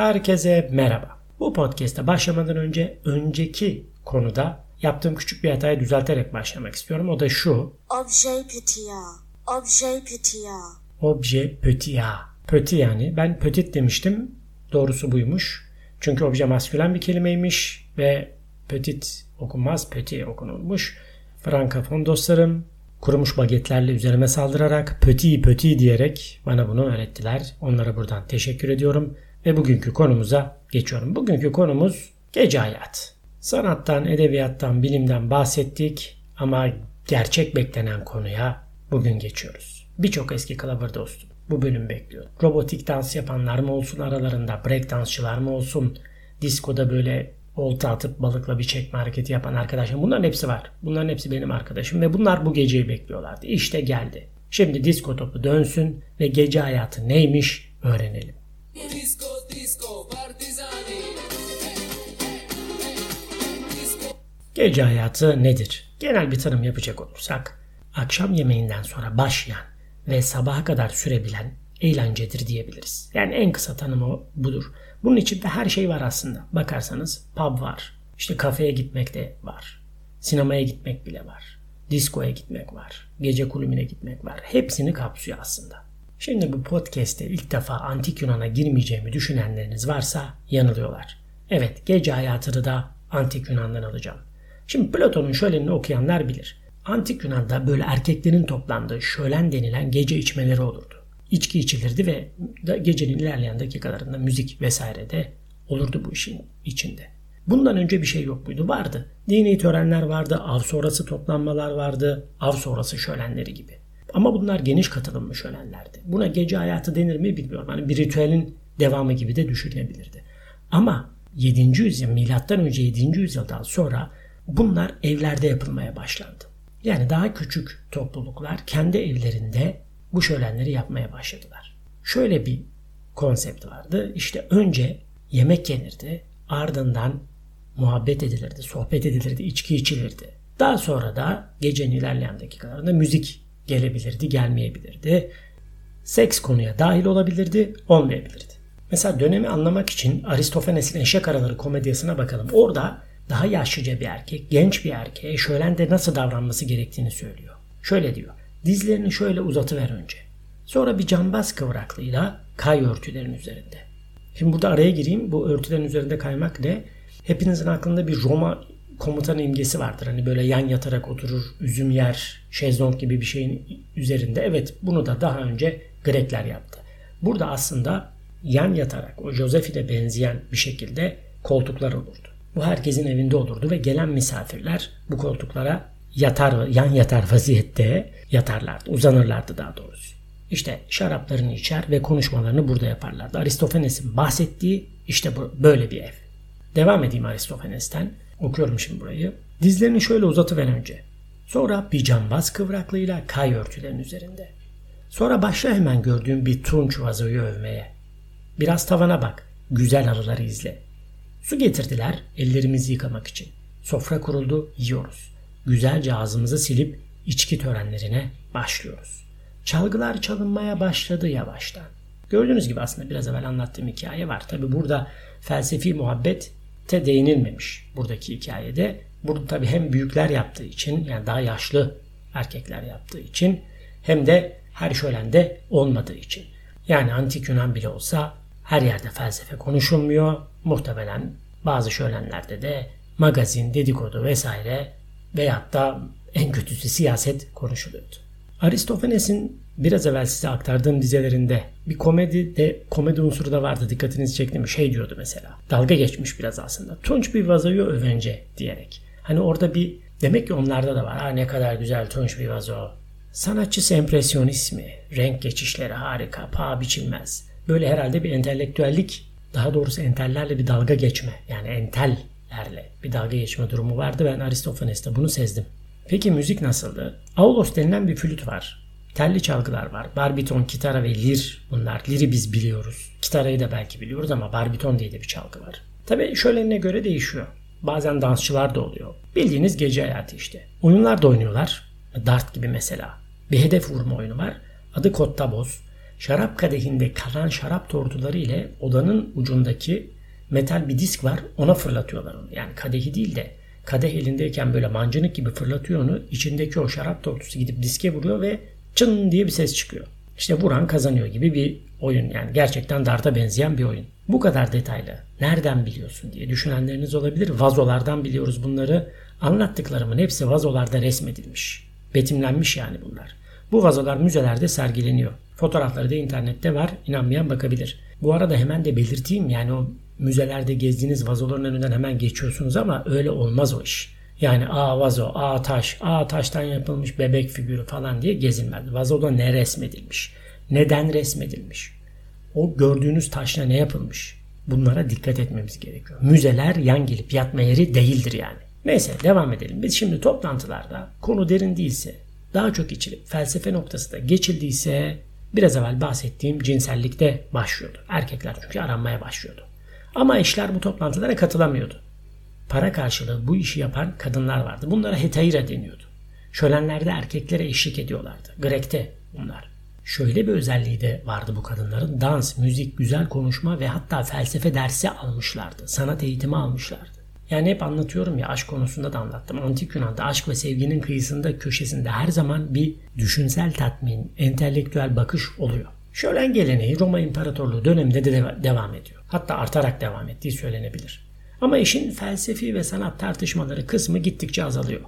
Herkese merhaba. Bu podcast'e başlamadan önce önceki konuda yaptığım küçük bir hatayı düzelterek başlamak istiyorum. O da şu. Objet petit a. Objet petit a. Objet petit a. Petit yani. Ben petit demiştim. Doğrusu buymuş. Çünkü obje maskülen bir kelimeymiş ve petit okunmaz, petit okunulmuş. Frankafon dostlarım kurumuş bagetlerle üzerime saldırarak pöti pöti diyerek bana bunu öğrettiler. Onlara buradan teşekkür ediyorum ve bugünkü konumuza geçiyorum. Bugünkü konumuz gece hayat. Sanattan, edebiyattan, bilimden bahsettik ama gerçek beklenen konuya bugün geçiyoruz. Birçok eski kılavır dostum bu bölüm bekliyor. Robotik dans yapanlar mı olsun aralarında, break dansçılar mı olsun, diskoda böyle olta atıp balıkla bir çekme hareketi yapan arkadaşım. Bunların hepsi var. Bunların hepsi benim arkadaşım ve bunlar bu geceyi bekliyorlardı. İşte geldi. Şimdi disko topu dönsün ve gece hayatı neymiş öğrenelim. Disco, disco, Gece hayatı nedir? Genel bir tanım yapacak olursak, akşam yemeğinden sonra başlayan ve sabaha kadar sürebilen eğlencedir diyebiliriz. Yani en kısa tanımı budur. Bunun içinde her şey var aslında. Bakarsanız pub var. İşte kafeye gitmek de var. Sinemaya gitmek bile var. Diskoya gitmek var. Gece kulübüne gitmek var. Hepsini kapsıyor aslında. Şimdi bu podcast'te ilk defa antik Yunan'a girmeyeceğimi düşünenleriniz varsa yanılıyorlar. Evet gece hayatını da antik Yunan'dan alacağım. Şimdi Platon'un şölenini okuyanlar bilir. Antik Yunan'da böyle erkeklerin toplandığı şölen denilen gece içmeleri olurdu içki içilirdi ve gecenin ilerleyen dakikalarında müzik vesaire de olurdu bu işin içinde. Bundan önce bir şey yok muydu? Vardı. Dini törenler vardı, av sonrası toplanmalar vardı, av sonrası şölenleri gibi. Ama bunlar geniş katılımlı şölenlerdi. Buna gece hayatı denir mi bilmiyorum. Hani bir ritüelin devamı gibi de düşünebilirdi. Ama 7. yüzyıl, milattan önce 7. yüzyıldan sonra bunlar evlerde yapılmaya başlandı. Yani daha küçük topluluklar kendi evlerinde bu şölenleri yapmaya başladılar. Şöyle bir konsept vardı. İşte önce yemek yenirdi, ardından muhabbet edilirdi, sohbet edilirdi, içki içilirdi. Daha sonra da gecenin ilerleyen dakikalarında müzik gelebilirdi, gelmeyebilirdi. Seks konuya dahil olabilirdi, olmayabilirdi. Mesela dönemi anlamak için Aristofanes'in Eşek Araları komedyasına bakalım. Orada daha yaşlıca bir erkek, genç bir erkeğe şölende nasıl davranması gerektiğini söylüyor. Şöyle diyor. Dizlerini şöyle uzatıver önce. Sonra bir cambaz kıvraklığıyla kay örtülerin üzerinde. Şimdi burada araya gireyim. Bu örtülerin üzerinde kaymak ne? Hepinizin aklında bir Roma komutanı imgesi vardır. Hani böyle yan yatarak oturur, üzüm yer, şezlong gibi bir şeyin üzerinde. Evet bunu da daha önce Grekler yaptı. Burada aslında yan yatarak o Josephi'de benzeyen bir şekilde koltuklar olurdu. Bu herkesin evinde olurdu ve gelen misafirler bu koltuklara yatar yan yatar vaziyette yatarlardı. Uzanırlardı daha doğrusu. İşte şaraplarını içer ve konuşmalarını burada yaparlardı. Aristofanes'in bahsettiği işte bu, böyle bir ev. Devam edeyim Aristofanes'ten. Okuyorum şimdi burayı. Dizlerini şöyle uzatıver önce. Sonra bir cambaz kıvraklığıyla kay örtülerin üzerinde. Sonra başla hemen gördüğüm bir tunç vazoyu övmeye. Biraz tavana bak. Güzel arıları izle. Su getirdiler ellerimizi yıkamak için. Sofra kuruldu, yiyoruz güzelce ağzımızı silip içki törenlerine başlıyoruz. Çalgılar çalınmaya başladı yavaştan. Gördüğünüz gibi aslında biraz evvel anlattığım hikaye var. Tabi burada felsefi muhabbete değinilmemiş buradaki hikayede. Burada tabi hem büyükler yaptığı için yani daha yaşlı erkekler yaptığı için hem de her şölende olmadığı için. Yani antik Yunan bile olsa her yerde felsefe konuşulmuyor. Muhtemelen bazı şölenlerde de magazin, dedikodu vesaire veyahut da en kötüsü siyaset konuşuluyordu. Aristofanes'in biraz evvel size aktardığım dizelerinde bir komedi de komedi unsuru da vardı dikkatinizi çekti mi? Şey diyordu mesela. Dalga geçmiş biraz aslında. Tunç bir vazoyu övence diyerek. Hani orada bir demek ki onlarda da var. Ha ne kadar güzel tunç bir vazo. Sanatçısı empresyonizmi, renk geçişleri harika, paha biçilmez. Böyle herhalde bir entelektüellik, daha doğrusu entellerle bir dalga geçme. Yani entel lerle bir dalga geçme durumu vardı. Ben Aristofanes'te bunu sezdim. Peki müzik nasıldı? Aulos denilen bir flüt var. Telli çalgılar var. Barbiton, kitara ve lir bunlar. Liri biz biliyoruz. Kitarayı da belki biliyoruz ama barbiton diye de bir çalgı var. Tabi şölenine göre değişiyor. Bazen dansçılar da oluyor. Bildiğiniz gece hayatı işte. Oyunlar da oynuyorlar. Dart gibi mesela. Bir hedef vurma oyunu var. Adı Kottaboz. Şarap kadehinde kalan şarap tortuları ile odanın ucundaki metal bir disk var ona fırlatıyorlar onu. Yani kadehi değil de kadeh elindeyken böyle mancınık gibi fırlatıyor onu. İçindeki o şarap tortusu gidip diske vuruyor ve çın diye bir ses çıkıyor. İşte vuran kazanıyor gibi bir oyun yani gerçekten darta benzeyen bir oyun. Bu kadar detaylı nereden biliyorsun diye düşünenleriniz olabilir. Vazolardan biliyoruz bunları. Anlattıklarımın hepsi vazolarda resmedilmiş. Betimlenmiş yani bunlar. Bu vazolar müzelerde sergileniyor. Fotoğrafları da internette var. İnanmayan bakabilir. Bu arada hemen de belirteyim yani o müzelerde gezdiğiniz vazoların önünden hemen geçiyorsunuz ama öyle olmaz o iş. Yani a vazo, a taş, a taştan yapılmış bebek figürü falan diye gezilmez. Vazoda ne resmedilmiş? Neden resmedilmiş? O gördüğünüz taşla ne yapılmış? Bunlara dikkat etmemiz gerekiyor. Müzeler yan gelip yatma yeri değildir yani. Neyse devam edelim. Biz şimdi toplantılarda konu derin değilse, daha çok içilip felsefe noktası da geçildiyse biraz evvel bahsettiğim cinsellikte başlıyordu. Erkekler çünkü aranmaya başlıyordu. Ama eşler bu toplantılara katılamıyordu. Para karşılığı bu işi yapan kadınlar vardı. Bunlara hetaira deniyordu. Şölenlerde erkeklere eşlik ediyorlardı. Grek'te bunlar. Şöyle bir özelliği de vardı bu kadınların. Dans, müzik, güzel konuşma ve hatta felsefe dersi almışlardı. Sanat eğitimi almışlardı. Yani hep anlatıyorum ya aşk konusunda da anlattım. Antik Yunan'da aşk ve sevginin kıyısında köşesinde her zaman bir düşünsel tatmin, entelektüel bakış oluyor. Şölen geleneği Roma İmparatorluğu döneminde de devam ediyor. Hatta artarak devam ettiği söylenebilir. Ama işin felsefi ve sanat tartışmaları kısmı gittikçe azalıyor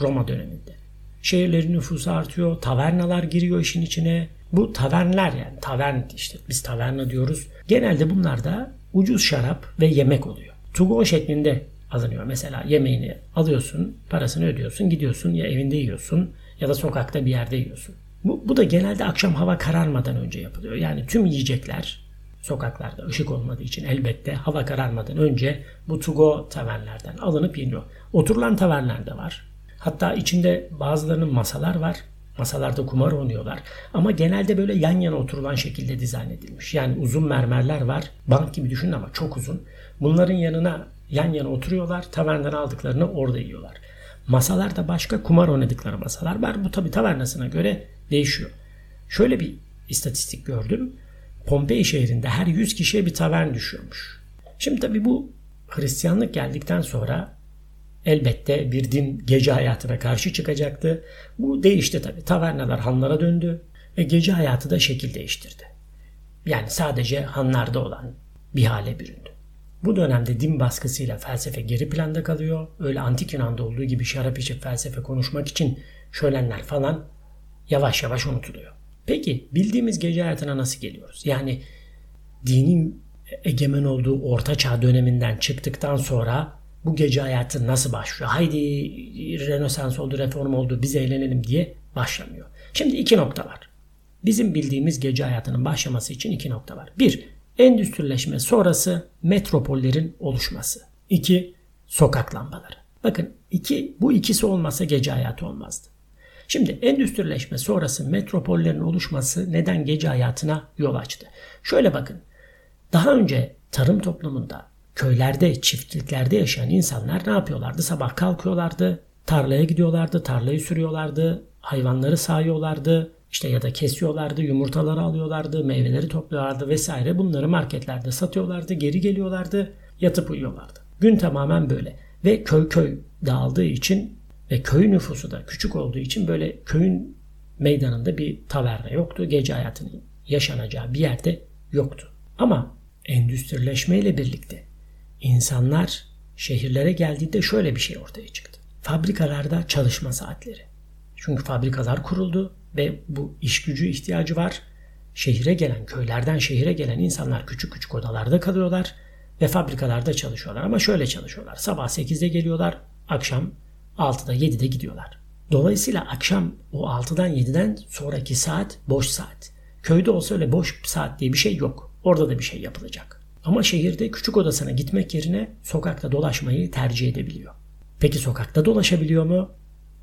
Roma döneminde. Şehirlerin nüfusu artıyor, tavernalar giriyor işin içine. Bu tavernler yani tavern işte biz taverna diyoruz. Genelde bunlarda ucuz şarap ve yemek oluyor. To şeklinde alınıyor. Mesela yemeğini alıyorsun, parasını ödüyorsun, gidiyorsun ya evinde yiyorsun ya da sokakta bir yerde yiyorsun. Bu, bu da genelde akşam hava kararmadan önce yapılıyor. Yani tüm yiyecekler sokaklarda ışık olmadığı için elbette hava kararmadan önce bu to tavernlerden alınıp yeniyor. Oturulan tavernler de var. Hatta içinde bazılarının masalar var. Masalarda kumar oynuyorlar. Ama genelde böyle yan yana oturulan şekilde dizayn edilmiş. Yani uzun mermerler var. Bank gibi düşünün ama çok uzun. Bunların yanına yan yana oturuyorlar. Tavernden aldıklarını orada yiyorlar. Masalarda başka kumar oynadıkları masalar var. Bu tabi tavernasına göre değişiyor. Şöyle bir istatistik gördüm. Pompei şehrinde her 100 kişiye bir tavern düşüyormuş. Şimdi tabi bu Hristiyanlık geldikten sonra elbette bir din gece hayatına karşı çıkacaktı. Bu değişti tabi. Tavernalar hanlara döndü ve gece hayatı da şekil değiştirdi. Yani sadece hanlarda olan bir hale büründü. Bu dönemde din baskısıyla felsefe geri planda kalıyor. Öyle antik Yunan'da olduğu gibi şarap içip felsefe konuşmak için şölenler falan yavaş yavaş unutuluyor. Peki bildiğimiz gece hayatına nasıl geliyoruz? Yani dinin egemen olduğu orta çağ döneminden çıktıktan sonra bu gece hayatı nasıl başlıyor? Haydi Rönesans oldu, reform oldu, biz eğlenelim diye başlamıyor. Şimdi iki nokta var. Bizim bildiğimiz gece hayatının başlaması için iki nokta var. Bir, endüstrileşme sonrası metropollerin oluşması. İki, sokak lambaları. Bakın iki, bu ikisi olmasa gece hayatı olmazdı. Şimdi endüstrileşme sonrası metropollerin oluşması neden gece hayatına yol açtı? Şöyle bakın. Daha önce tarım toplumunda köylerde, çiftliklerde yaşayan insanlar ne yapıyorlardı? Sabah kalkıyorlardı, tarlaya gidiyorlardı, tarlayı sürüyorlardı, hayvanları sağıyorlardı, işte ya da kesiyorlardı, yumurtaları alıyorlardı, meyveleri topluyorlardı vesaire. Bunları marketlerde satıyorlardı, geri geliyorlardı, yatıp uyuyorlardı. Gün tamamen böyle. Ve köy köy dağıldığı için ve köy nüfusu da küçük olduğu için böyle köyün meydanında bir taverna yoktu. Gece hayatının yaşanacağı bir yerde yoktu. Ama endüstrileşmeyle birlikte insanlar şehirlere geldiğinde şöyle bir şey ortaya çıktı. Fabrikalarda çalışma saatleri. Çünkü fabrikalar kuruldu ve bu iş gücü ihtiyacı var. Şehire gelen, köylerden şehire gelen insanlar küçük küçük odalarda kalıyorlar ve fabrikalarda çalışıyorlar. Ama şöyle çalışıyorlar. Sabah 8'de geliyorlar, akşam 6'da 7'de gidiyorlar. Dolayısıyla akşam o 6'dan 7'den sonraki saat boş saat. Köyde olsa öyle boş saat diye bir şey yok. Orada da bir şey yapılacak. Ama şehirde küçük odasına gitmek yerine sokakta dolaşmayı tercih edebiliyor. Peki sokakta dolaşabiliyor mu?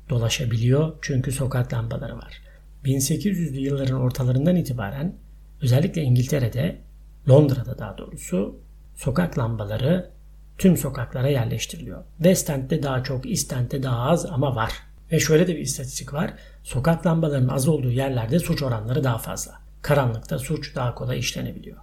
Dolaşabiliyor çünkü sokak lambaları var. 1800'lü yılların ortalarından itibaren özellikle İngiltere'de, Londra'da daha doğrusu sokak lambaları tüm sokaklara yerleştiriliyor. West End'de daha çok, East End'de daha az ama var. Ve şöyle de bir istatistik var. Sokak lambalarının az olduğu yerlerde suç oranları daha fazla. karanlıkta suç daha kolay işlenebiliyor.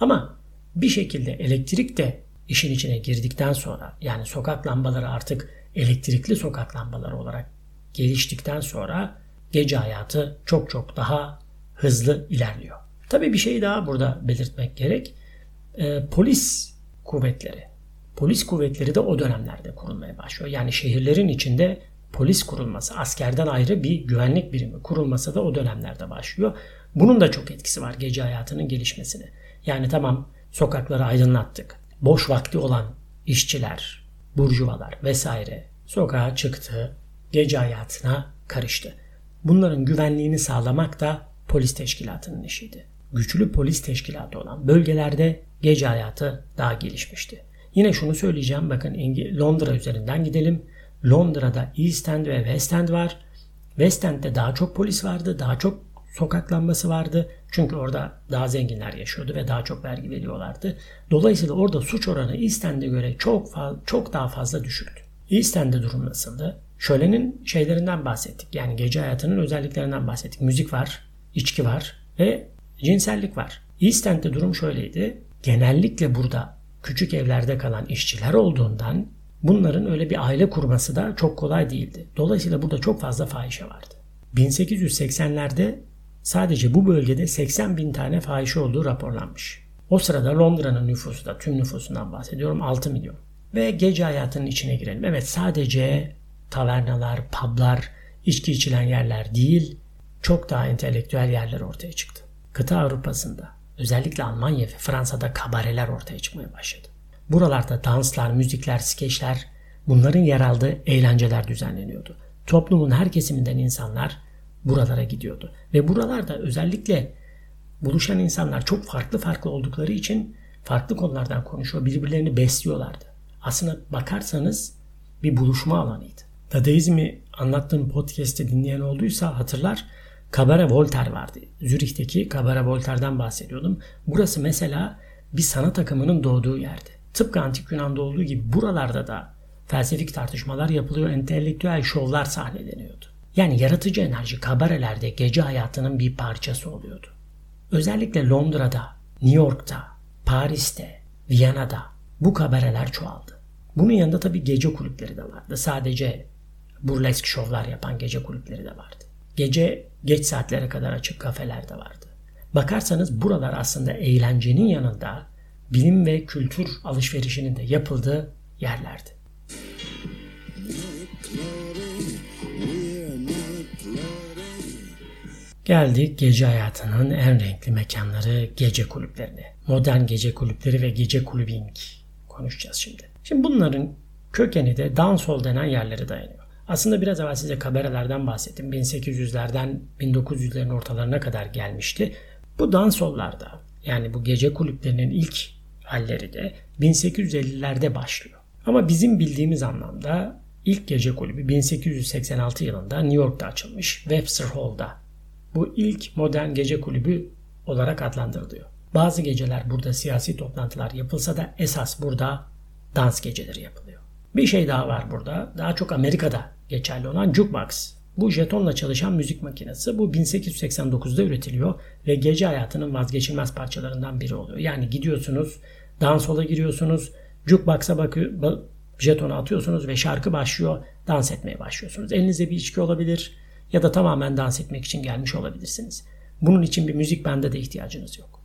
Ama bir şekilde elektrik de işin içine girdikten sonra yani sokak lambaları artık elektrikli sokak lambaları olarak geliştikten sonra gece hayatı çok çok daha hızlı ilerliyor. Tabii bir şey daha burada belirtmek gerek. Ee, polis kuvvetleri. Polis kuvvetleri de o dönemlerde kurulmaya başlıyor. Yani şehirlerin içinde polis kurulması, askerden ayrı bir güvenlik birimi kurulması da o dönemlerde başlıyor. Bunun da çok etkisi var gece hayatının gelişmesine. Yani tamam sokakları aydınlattık. Boş vakti olan işçiler, burjuvalar vesaire sokağa çıktı, gece hayatına karıştı. Bunların güvenliğini sağlamak da polis teşkilatının işiydi. Güçlü polis teşkilatı olan bölgelerde gece hayatı daha gelişmişti. Yine şunu söyleyeceğim bakın Londra üzerinden gidelim. Londra'da East End ve West End var. West End'de daha çok polis vardı, daha çok sokak lambası vardı. Çünkü orada daha zenginler yaşıyordu ve daha çok vergi veriyorlardı. Dolayısıyla orada suç oranı East End'e göre çok çok daha fazla düşüktü. East End'de durum nasıldı? Şölenin şeylerinden bahsettik. Yani gece hayatının özelliklerinden bahsettik. Müzik var, içki var ve cinsellik var. East End'de durum şöyleydi. Genellikle burada küçük evlerde kalan işçiler olduğundan bunların öyle bir aile kurması da çok kolay değildi. Dolayısıyla burada çok fazla fahişe vardı. 1880'lerde sadece bu bölgede 80 bin tane fahişe olduğu raporlanmış. O sırada Londra'nın nüfusu da tüm nüfusundan bahsediyorum 6 milyon. Ve gece hayatının içine girelim. Evet sadece tavernalar, publar, içki içilen yerler değil çok daha entelektüel yerler ortaya çıktı. Kıta Avrupa'sında özellikle Almanya ve Fransa'da kabareler ortaya çıkmaya başladı. Buralarda danslar, müzikler, skeçler bunların yer aldığı eğlenceler düzenleniyordu. Toplumun her kesiminden insanlar buralara gidiyordu. Ve buralarda özellikle buluşan insanlar çok farklı farklı oldukları için farklı konulardan konuşuyor, birbirlerini besliyorlardı. Aslına bakarsanız bir buluşma alanıydı. Dadaizmi anlattığım podcast'i dinleyen olduysa hatırlar. Cabaret Voltaire vardı. Zürih'teki Cabaret Voltaire'den bahsediyordum. Burası mesela bir sanat akımının doğduğu yerdi. Tıpkı Antik Yunan'da olduğu gibi buralarda da felsefik tartışmalar yapılıyor, entelektüel şovlar sahneleniyordu. Yani yaratıcı enerji kabarelerde gece hayatının bir parçası oluyordu. Özellikle Londra'da, New York'ta, Paris'te, Viyana'da bu kabareler çoğaldı. Bunun yanında tabii gece kulüpleri de vardı. Sadece burlesk şovlar yapan gece kulüpleri de vardı. Gece geç saatlere kadar açık kafeler de vardı. Bakarsanız buralar aslında eğlencenin yanında bilim ve kültür alışverişinin de yapıldığı yerlerdi. Geldik gece hayatının en renkli mekanları gece kulüplerine. Modern gece kulüpleri ve gece kulübing konuşacağız şimdi. Şimdi bunların kökeni de dansol denen yerlere dayanıyor. Aslında biraz evvel size kabarelerden bahsettim. 1800'lerden 1900'lerin ortalarına kadar gelmişti. Bu dansollarda yani bu gece kulüplerinin ilk halleri de 1850'lerde başlıyor. Ama bizim bildiğimiz anlamda ilk gece kulübü 1886 yılında New York'ta açılmış Webster Hall'da. Bu ilk modern gece kulübü olarak adlandırılıyor. Bazı geceler burada siyasi toplantılar yapılsa da esas burada dans geceleri yapılıyor. Bir şey daha var burada. Daha çok Amerika'da geçerli olan jukebox. Bu jetonla çalışan müzik makinesi. Bu 1889'da üretiliyor ve gece hayatının vazgeçilmez parçalarından biri oluyor. Yani gidiyorsunuz, dansola giriyorsunuz, jukebox'a bakıyor, jetonu atıyorsunuz ve şarkı başlıyor, dans etmeye başlıyorsunuz. Elinizde bir içki olabilir ya da tamamen dans etmek için gelmiş olabilirsiniz. Bunun için bir müzik bende de ihtiyacınız yok.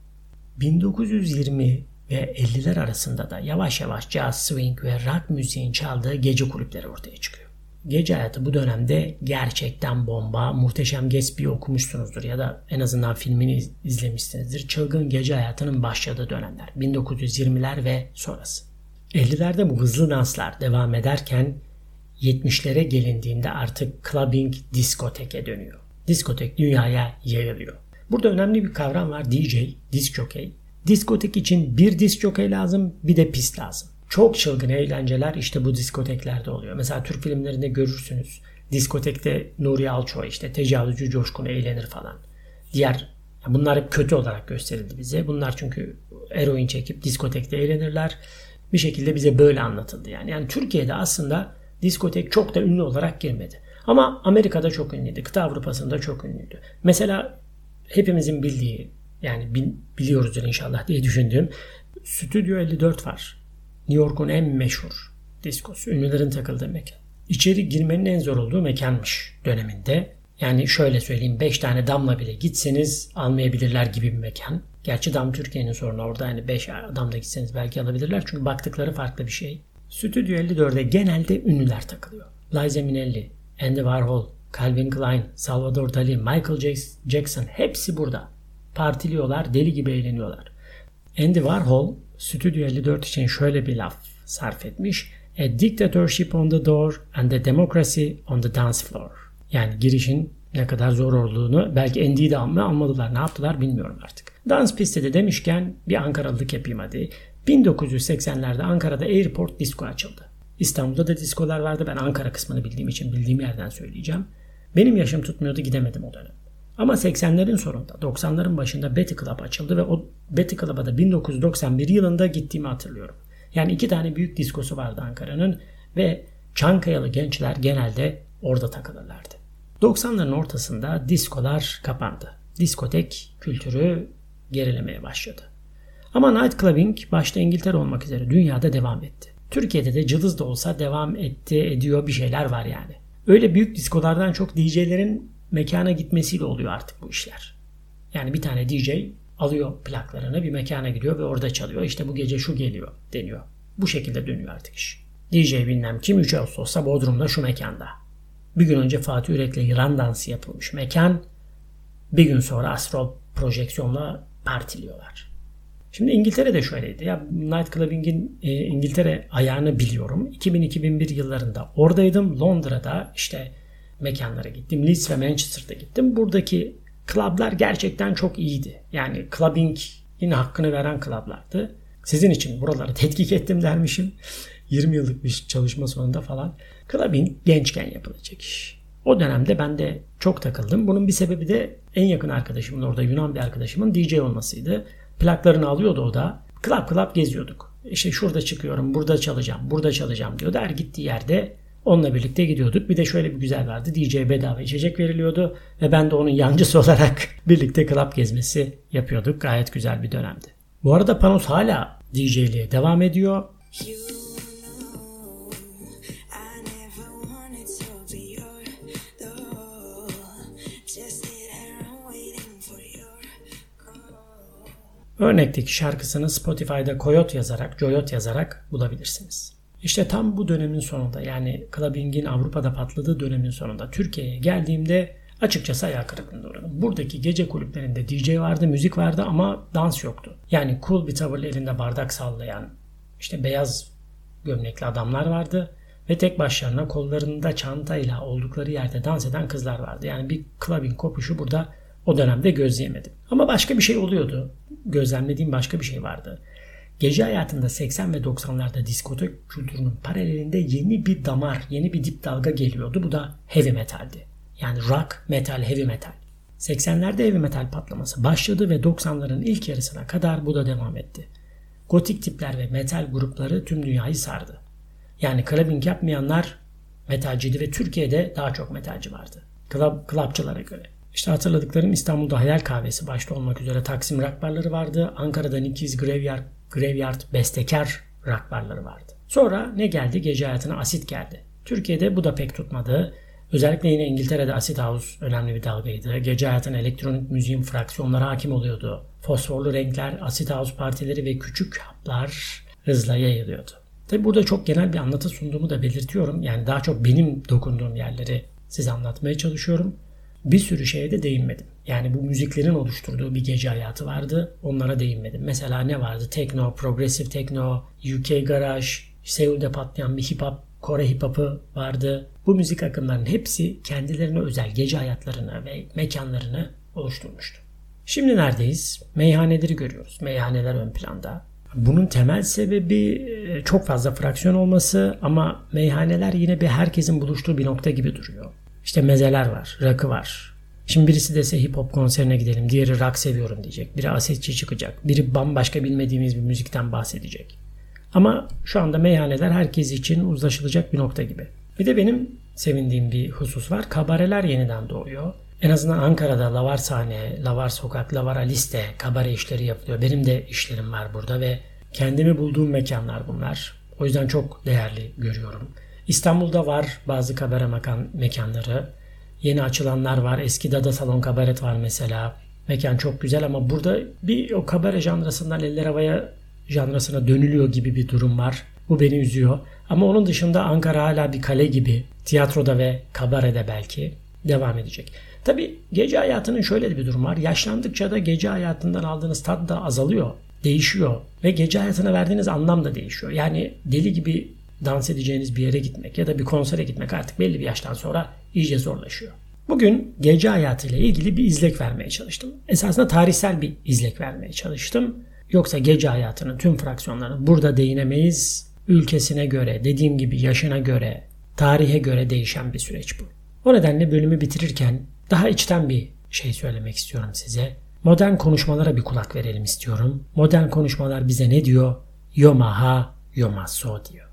1920 ve 50'ler arasında da yavaş yavaş jazz, swing ve rock müziğin çaldığı gece kulüpleri ortaya çıkıyor. Gece hayatı bu dönemde gerçekten bomba. Muhteşem Gatsby'yi okumuşsunuzdur ya da en azından filmini izlemişsinizdir. Çılgın gece hayatının başladığı dönemler. 1920'ler ve sonrası. 50'lerde bu hızlı danslar devam ederken 70'lere gelindiğinde artık clubbing diskoteke dönüyor. Diskotek dünyaya yayılıyor. Burada önemli bir kavram var DJ, disc jockey. Diskotek için bir disk jockey lazım bir de pist lazım. Çok çılgın eğlenceler işte bu diskoteklerde oluyor. Mesela Türk filmlerinde görürsünüz. Diskotekte Nuri Alço işte tecavüzcü coşkun eğlenir falan. Diğer bunlar hep kötü olarak gösterildi bize. Bunlar çünkü eroin çekip diskotekte eğlenirler. Bir şekilde bize böyle anlatıldı yani. Yani Türkiye'de aslında diskotek çok da ünlü olarak girmedi. Ama Amerika'da çok ünlüydü. Kıta Avrupa'sında çok ünlüydü. Mesela hepimizin bildiği Yani biliyoruzdur inşallah diye düşündüğüm Stüdyo 54 var. New York'un en meşhur diskosu. Ünlülerin takıldığı mekan. İçeri girmenin en zor olduğu mekanmış döneminde. Yani şöyle söyleyeyim 5 tane damla bile gitseniz almayabilirler gibi bir mekan. Gerçi dam Türkiye'nin sorunu orada hani 5 adamda gitseniz belki alabilirler çünkü baktıkları farklı bir şey. Stüdyo 54'e genelde ünlüler takılıyor. Liza Minnelli, Andy Warhol, Calvin Klein, Salvador Dali, Michael Jackson hepsi burada. Partiliyorlar, deli gibi eğleniyorlar. Andy Warhol Stüdyo 54 için şöyle bir laf sarf etmiş. A dictatorship on the door and a democracy on the dance floor. Yani girişin ne kadar zor olduğunu belki Andy'yi de mı almadılar ne yaptılar bilmiyorum artık. Dans pisti de demişken bir Ankaralılık yapayım hadi. 1980'lerde Ankara'da Airport Disco açıldı. İstanbul'da da diskolar vardı. Ben Ankara kısmını bildiğim için bildiğim yerden söyleyeceğim. Benim yaşım tutmuyordu gidemedim o dönem. Ama 80'lerin sonunda 90'ların başında Betty Club açıldı ve o Betty Club'a da 1991 yılında gittiğimi hatırlıyorum. Yani iki tane büyük diskosu vardı Ankara'nın ve Çankayalı gençler genelde orada takılırlardı. 90'ların ortasında diskolar kapandı. Diskotek kültürü gerilemeye başladı. Ama night clubbing başta İngiltere olmak üzere dünyada devam etti. Türkiye'de de cılız da olsa devam etti, ediyor bir şeyler var yani. Öyle büyük diskolardan çok DJ'lerin mekana gitmesiyle oluyor artık bu işler. Yani bir tane DJ alıyor plaklarını bir mekana gidiyor ve orada çalıyor. İşte bu gece şu geliyor deniyor. Bu şekilde dönüyor artık iş. DJ bilmem kim 3 Ağustos'ta Bodrum'da şu mekanda. Bir gün önce Fatih Ürek'le yılan dansı yapılmış mekan. Bir gün sonra astral projeksiyonla partiliyorlar. Şimdi İngiltere'de şöyleydi. Ya Night Clubbing'in e, İngiltere ayağını biliyorum. 2000-2001 yıllarında oradaydım. Londra'da işte mekanlara gittim. Leeds ve Manchester'da gittim. Buradaki klublar gerçekten çok iyiydi. Yani clubbing'in hakkını veren klublardı. Sizin için buraları tetkik ettim dermişim. 20 yıllık bir çalışma sonunda falan. Clubbing gençken yapılacak iş. O dönemde ben de çok takıldım. Bunun bir sebebi de en yakın arkadaşımın orada Yunan bir arkadaşımın DJ olmasıydı. Plaklarını alıyordu o da. Club club geziyorduk. İşte şurada çıkıyorum, burada çalacağım, burada çalacağım diyordu. Her gittiği yerde onunla birlikte gidiyorduk. Bir de şöyle bir güzel vardı. DJ bedava içecek veriliyordu ve ben de onun yancısı olarak birlikte club gezmesi yapıyorduk. Gayet güzel bir dönemdi. Bu arada Panos hala DJ'liğe devam ediyor. Örnekteki şarkısını Spotify'da Coyote yazarak, Coyote yazarak bulabilirsiniz. İşte tam bu dönemin sonunda yani clubbing'in Avrupa'da patladığı dönemin sonunda Türkiye'ye geldiğimde açıkçası ayağı kırıklığına uğradım. Buradaki gece kulüplerinde DJ vardı, müzik vardı ama dans yoktu. Yani cool bir tavırla elinde bardak sallayan, işte beyaz gömlekli adamlar vardı ve tek başlarına kollarında çantayla oldukları yerde dans eden kızlar vardı. Yani bir clubbing kopuşu burada o dönemde gözleyemedim. Ama başka bir şey oluyordu. Gözlemlediğim başka bir şey vardı. Gece hayatında 80 ve 90'larda diskotek kültürünün paralelinde yeni bir damar, yeni bir dip dalga geliyordu. Bu da heavy metaldi. Yani rock, metal, heavy metal. 80'lerde heavy metal patlaması başladı ve 90'ların ilk yarısına kadar bu da devam etti. Gotik tipler ve metal grupları tüm dünyayı sardı. Yani clubbing yapmayanlar metalciydi ve Türkiye'de daha çok metalci vardı. Club, clubçılara göre. İşte hatırladıklarım İstanbul'da Hayal Kahvesi başta olmak üzere Taksim rock barları vardı. Ankara'da Nicky's Graveyard, Graveyard bestekar rock barları vardı. Sonra ne geldi? Gece hayatına asit geldi. Türkiye'de bu da pek tutmadı. Özellikle yine İngiltere'de Acid House önemli bir dalgaydı. Gece hayatına elektronik müziğin fraksiyonları hakim oluyordu. Fosforlu renkler, Acid House partileri ve küçük haplar hızla yayılıyordu. Tabi burada çok genel bir anlatı sunduğumu da belirtiyorum. Yani daha çok benim dokunduğum yerleri size anlatmaya çalışıyorum bir sürü şeye de değinmedim. Yani bu müziklerin oluşturduğu bir gece hayatı vardı. Onlara değinmedim. Mesela ne vardı? Tekno, progressive tekno, UK garage, Seul'de patlayan bir hip hop, Kore hip hop'ı vardı. Bu müzik akımlarının hepsi kendilerine özel gece hayatlarını ve mekanlarını oluşturmuştu. Şimdi neredeyiz? Meyhaneleri görüyoruz. Meyhaneler ön planda. Bunun temel sebebi e, çok fazla fraksiyon olması ama meyhaneler yine bir herkesin buluştuğu bir nokta gibi duruyor. İşte mezeler var, rakı var. Şimdi birisi dese hip hop konserine gidelim, diğeri rock seviyorum diyecek. Biri asetçi çıkacak, biri bambaşka bilmediğimiz bir müzikten bahsedecek. Ama şu anda meyhaneler herkes için uzlaşılacak bir nokta gibi. Bir de benim sevindiğim bir husus var. Kabareler yeniden doğuyor. En azından Ankara'da Lavar Sahne, Lavar Sokak, Lavara Liste kabare işleri yapılıyor. Benim de işlerim var burada ve kendimi bulduğum mekanlar bunlar. O yüzden çok değerli görüyorum. İstanbul'da var bazı kabare mekan, mekanları. Yeni açılanlar var. Eski Dada Salon Kabaret var mesela. Mekan çok güzel ama burada bir o kabare janrasından eller havaya janrasına dönülüyor gibi bir durum var. Bu beni üzüyor. Ama onun dışında Ankara hala bir kale gibi. Tiyatroda ve kabarede belki devam edecek. Tabi gece hayatının şöyle bir durum var. Yaşlandıkça da gece hayatından aldığınız tat da azalıyor. Değişiyor. Ve gece hayatına verdiğiniz anlam da değişiyor. Yani deli gibi dans edeceğiniz bir yere gitmek ya da bir konsere gitmek artık belli bir yaştan sonra iyice zorlaşıyor. Bugün gece hayatıyla ilgili bir izlek vermeye çalıştım. Esasında tarihsel bir izlek vermeye çalıştım. Yoksa gece hayatının tüm fraksiyonlarını burada değinemeyiz. Ülkesine göre, dediğim gibi yaşına göre, tarihe göre değişen bir süreç bu. O nedenle bölümü bitirirken daha içten bir şey söylemek istiyorum size. Modern konuşmalara bir kulak verelim istiyorum. Modern konuşmalar bize ne diyor? Yomaha, yomaso diyor.